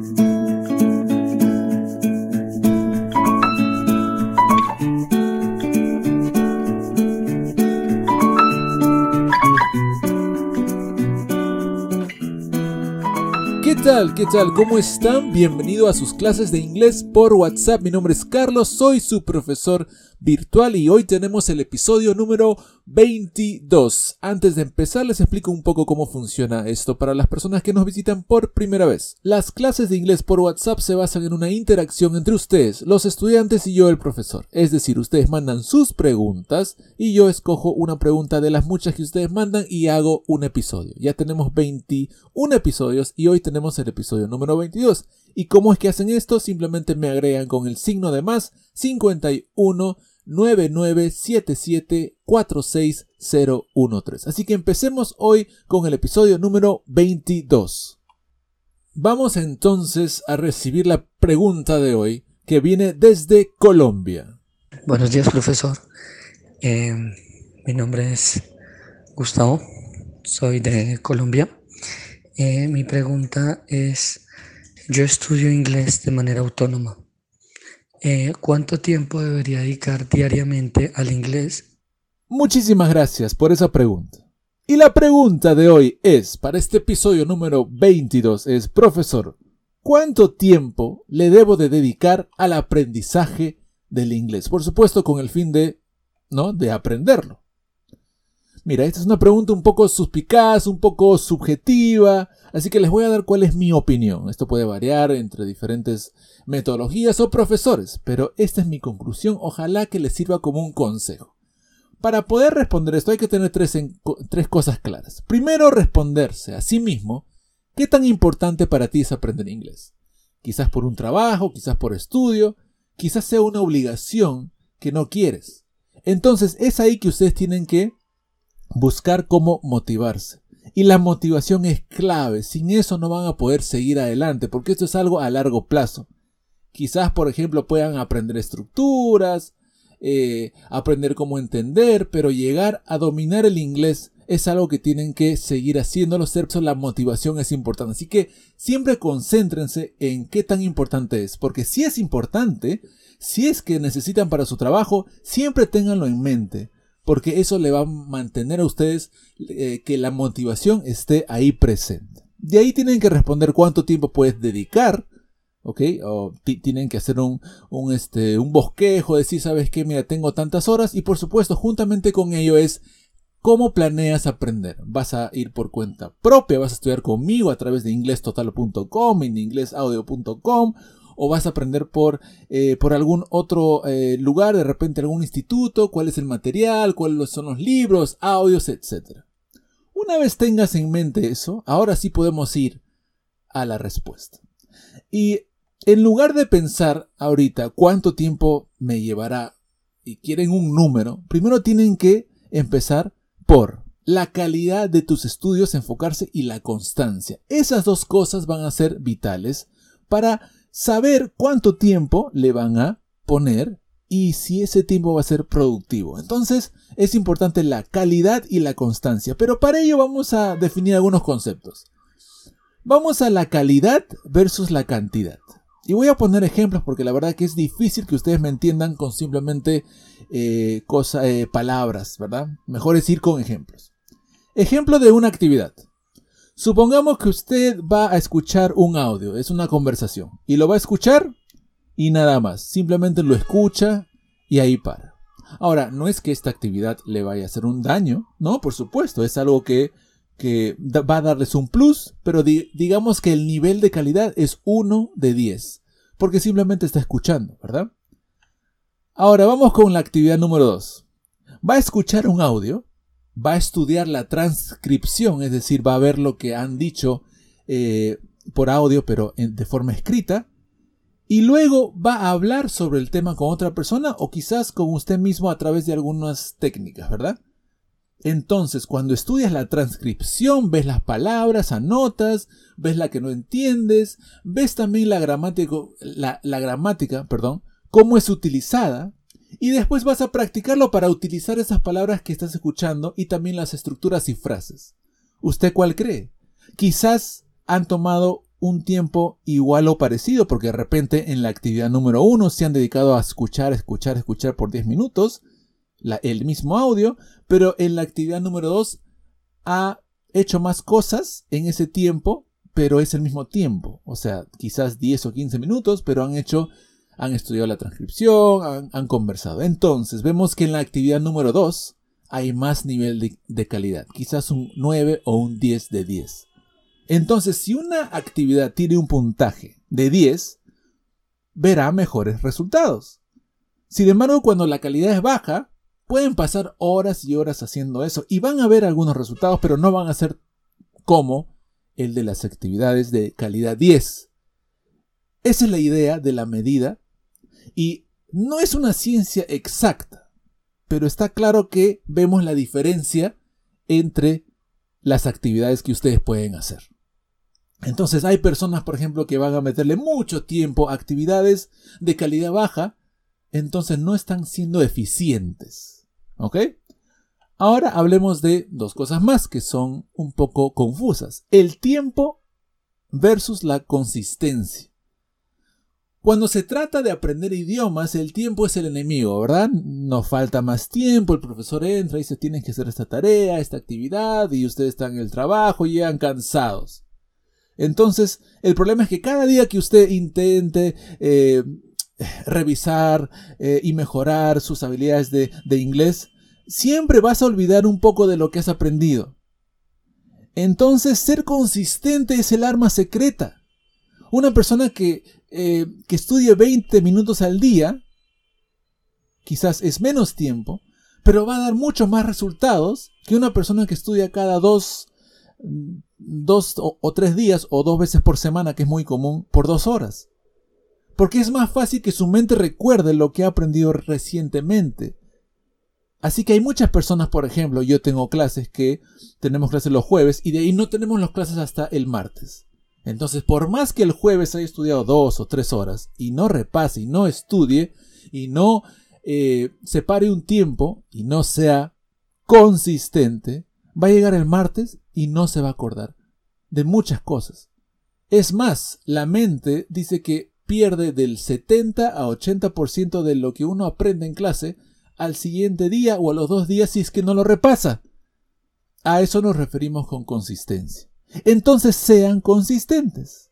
¿Qué tal? ¿Qué tal? ¿Cómo están? Bienvenido a sus clases de inglés por WhatsApp. Mi nombre es Carlos, soy su profesor virtual y hoy tenemos el episodio número 22. Antes de empezar les explico un poco cómo funciona esto para las personas que nos visitan por primera vez. Las clases de inglés por WhatsApp se basan en una interacción entre ustedes, los estudiantes y yo el profesor. Es decir, ustedes mandan sus preguntas y yo escojo una pregunta de las muchas que ustedes mandan y hago un episodio. Ya tenemos 21 episodios y hoy tenemos el episodio número 22. ¿Y cómo es que hacen esto? Simplemente me agregan con el signo de más 51 997746013. Así que empecemos hoy con el episodio número 22. Vamos entonces a recibir la pregunta de hoy que viene desde Colombia. Buenos días, profesor. Eh, mi nombre es Gustavo, soy de Colombia. Eh, mi pregunta es, yo estudio inglés de manera autónoma. Eh, ¿Cuánto tiempo debería dedicar diariamente al inglés? Muchísimas gracias por esa pregunta. Y la pregunta de hoy es, para este episodio número 22, es, profesor, ¿cuánto tiempo le debo de dedicar al aprendizaje del inglés? Por supuesto, con el fin de, ¿no? De aprenderlo. Mira, esta es una pregunta un poco suspicaz, un poco subjetiva, así que les voy a dar cuál es mi opinión. Esto puede variar entre diferentes metodologías o profesores, pero esta es mi conclusión, ojalá que les sirva como un consejo. Para poder responder esto hay que tener tres, cosas claras. Primero, responderse a sí mismo qué tan importante para ti es aprender inglés. Quizás por un trabajo, quizás por estudio, quizás sea una obligación que no quieres. Entonces es ahí que ustedes tienen que buscar cómo motivarse. Y la motivación es clave, sin eso no van a poder seguir adelante, porque esto es algo a largo plazo. Quizás, por ejemplo, puedan aprender estructuras, eh, aprender cómo entender, pero llegar a dominar el inglés es algo que tienen que seguir haciéndolo. Por la motivación es importante. Así que siempre concéntrense en qué tan importante es, porque si es importante, si es que necesitan para su trabajo, siempre ténganlo en mente porque eso le va a mantener a ustedes eh, que la motivación esté ahí presente. De ahí tienen que responder cuánto tiempo puedes dedicar, ¿ok? O tienen que hacer un, un, este, un bosquejo, decir, ¿sabes qué? Mira, tengo tantas horas y por supuesto, juntamente con ello es ¿Cómo planeas aprender? ¿Vas a ir por cuenta propia? ¿Vas a estudiar conmigo a través de inglestotal.com, en inglesaudio.com o vas a aprender por, eh, por algún otro eh, lugar, de repente algún instituto, cuál es el material, cuáles son los libros, audios, etc. Una vez tengas en mente eso, ahora sí podemos ir a la respuesta. Y en lugar de pensar ahorita cuánto tiempo me llevará y quieren un número, primero tienen que empezar por la calidad de tus estudios, enfocarse y la constancia. Esas dos cosas van a ser vitales para saber cuánto tiempo le van a poner y si ese tiempo va a ser productivo. Entonces es importante la calidad y la constancia, pero para ello vamos a definir algunos conceptos. Vamos a la calidad versus la cantidad. Y voy a poner ejemplos porque la verdad que es difícil que ustedes me entiendan con simplemente eh, eh, palabras, ¿verdad? Mejor es ir con ejemplos. Ejemplo de una actividad. Supongamos que usted va a escuchar un audio, es una conversación, y lo va a escuchar y nada más, simplemente lo escucha y ahí para. Ahora, no es que esta actividad le vaya a hacer un daño, no, por supuesto, es algo que, que va a darles un plus, pero digamos que el nivel de calidad es 1 de 10, porque simplemente está escuchando, ¿verdad? Ahora vamos con la actividad número 2. Va a escuchar un audio va a estudiar la transcripción, es decir, va a ver lo que han dicho eh, por audio, pero de forma escrita, y luego va a hablar sobre el tema con otra persona o quizás con usted mismo a través de algunas técnicas, ¿verdad? Entonces, cuando estudias la transcripción, ves las palabras, anotas, ves la que no entiendes, ves también la la gramática, perdón, cómo es utilizada, y después vas a practicarlo para utilizar esas palabras que estás escuchando y también las estructuras y frases. ¿Usted cuál cree? Quizás han tomado un tiempo igual o parecido, porque de repente en la actividad número uno se han dedicado a escuchar, escuchar, escuchar por 10 minutos el mismo audio, pero en la actividad número 2 ha hecho más cosas en ese tiempo, pero es el mismo tiempo. O sea, quizás 10 o 15 minutos, pero han hecho, han estudiado la transcripción, han, conversado. Entonces, vemos que en la actividad número 2 hay más nivel de, de calidad, quizás un 9 o un 10 de 10. Entonces, si una actividad tiene un puntaje de 10, verá mejores resultados. Sin embargo, cuando la calidad es baja, pueden pasar horas y horas haciendo eso y van a ver algunos resultados, pero no van a ser como el de las actividades de calidad 10. Esa es la idea de la medida y no es una ciencia exacta, pero está claro que vemos la diferencia entre las actividades que ustedes pueden hacer. Entonces hay personas, por ejemplo, que van a meterle mucho tiempo a actividades de calidad baja, entonces no están siendo eficientes. ¿Ok? Ahora hablemos de dos cosas más que son un poco confusas. El tiempo versus la consistencia. Cuando se trata de aprender idiomas, el tiempo es el enemigo, ¿verdad? Nos falta más tiempo, el profesor entra y dice tienen que hacer esta tarea, esta actividad, y ustedes están en el trabajo y llegan cansados. Entonces, el problema es que cada día que usted intente eh, revisar eh, y mejorar sus habilidades de, de inglés, siempre vas a olvidar un poco de lo que has aprendido. Entonces, ser consistente es el arma secreta. Una persona que, eh, que estudie 20 minutos al día, quizás es menos tiempo, pero va a dar muchos más resultados que una persona que estudia cada dos dos o, tres días o dos veces por semana, que es muy común, por dos horas. Porque es más fácil que su mente recuerde lo que ha aprendido recientemente. Así que hay muchas personas, por ejemplo, yo tengo clases que tenemos clases los jueves y de ahí no tenemos las clases hasta el martes. Entonces, por más que el jueves haya estudiado dos o tres horas y no repase y no estudie y no eh, separe un tiempo y no sea consistente, va a llegar el martes y no se va a acordar de muchas cosas. Es más, la mente dice que pierde del 70 a 80% de lo que uno aprende en clase al siguiente día o a los dos días si es que no lo repasa. A eso nos referimos con consistencia. Entonces sean consistentes.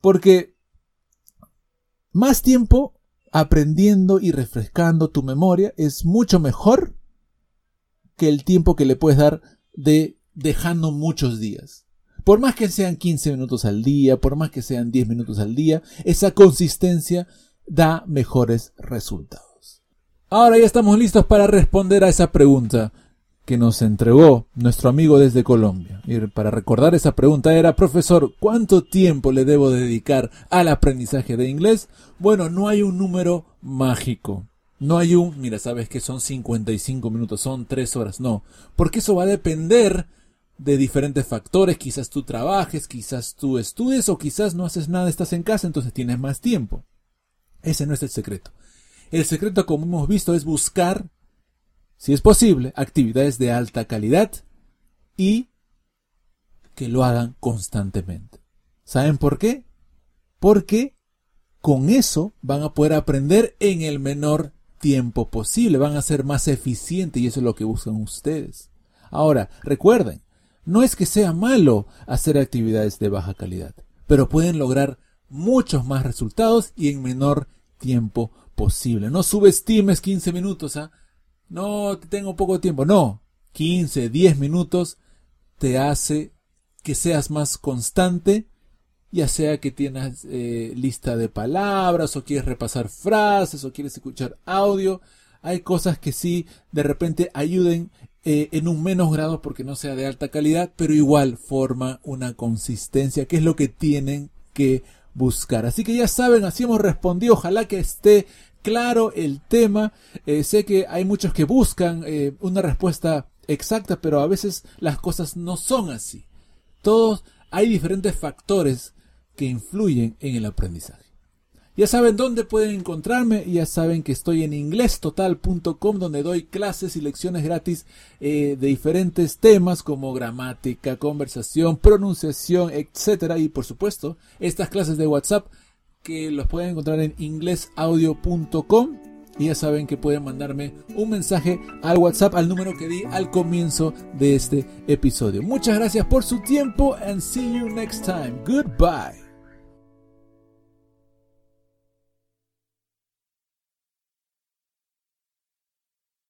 Porque más tiempo aprendiendo y refrescando tu memoria es mucho mejor que el tiempo que le puedes dar de dejando muchos días. Por más que sean 15 minutos al día, por más que sean 10 minutos al día, esa consistencia da mejores resultados. Ahora ya estamos listos para responder a esa pregunta que nos entregó nuestro amigo desde Colombia. Y para recordar esa pregunta era, profesor, ¿cuánto tiempo le debo dedicar al aprendizaje de inglés? Bueno, no hay un número mágico. No hay un, mira, sabes que son 55 minutos, son 3 horas, no, porque eso va a depender de diferentes factores, quizás tú trabajes, quizás tú estudies o quizás no haces nada, estás en casa, entonces tienes más tiempo. Ese no es el secreto. El secreto, como hemos visto, es buscar, si es posible, actividades de alta calidad y que lo hagan constantemente. ¿Saben por qué? Porque con eso van a poder aprender en el menor tiempo posible, van a ser más eficientes y eso es lo que buscan ustedes. Ahora, recuerden, no es que sea malo hacer actividades de baja calidad, pero pueden lograr muchos más resultados y en menor tiempo posible. No subestimes 15 minutos, ¿ah? No, tengo poco tiempo. No, 15, 10 minutos te hace que seas más constante ya sea que tienes eh, lista de palabras o quieres repasar frases o quieres escuchar audio, hay cosas que sí de repente ayuden eh, en un menos grado porque no sea de alta calidad, pero igual forma una consistencia, que es lo que tienen que buscar. Así que ya saben, así hemos respondido, ojalá que esté claro el tema. Eh, sé que hay muchos que buscan una respuesta exacta, pero a veces las cosas no son así. Todos hay diferentes factores que influyen en el aprendizaje. Ya saben dónde pueden encontrarme, ya saben que estoy en inglestotal.com donde doy clases y lecciones gratis eh, de diferentes temas como gramática, conversación, pronunciación, etcétera y por supuesto estas clases de WhatsApp que los pueden encontrar en inglesaudio.com y ya saben que pueden mandarme un mensaje al WhatsApp al número que di al comienzo de este episodio. Muchas gracias por su tiempo and see you next time. Goodbye.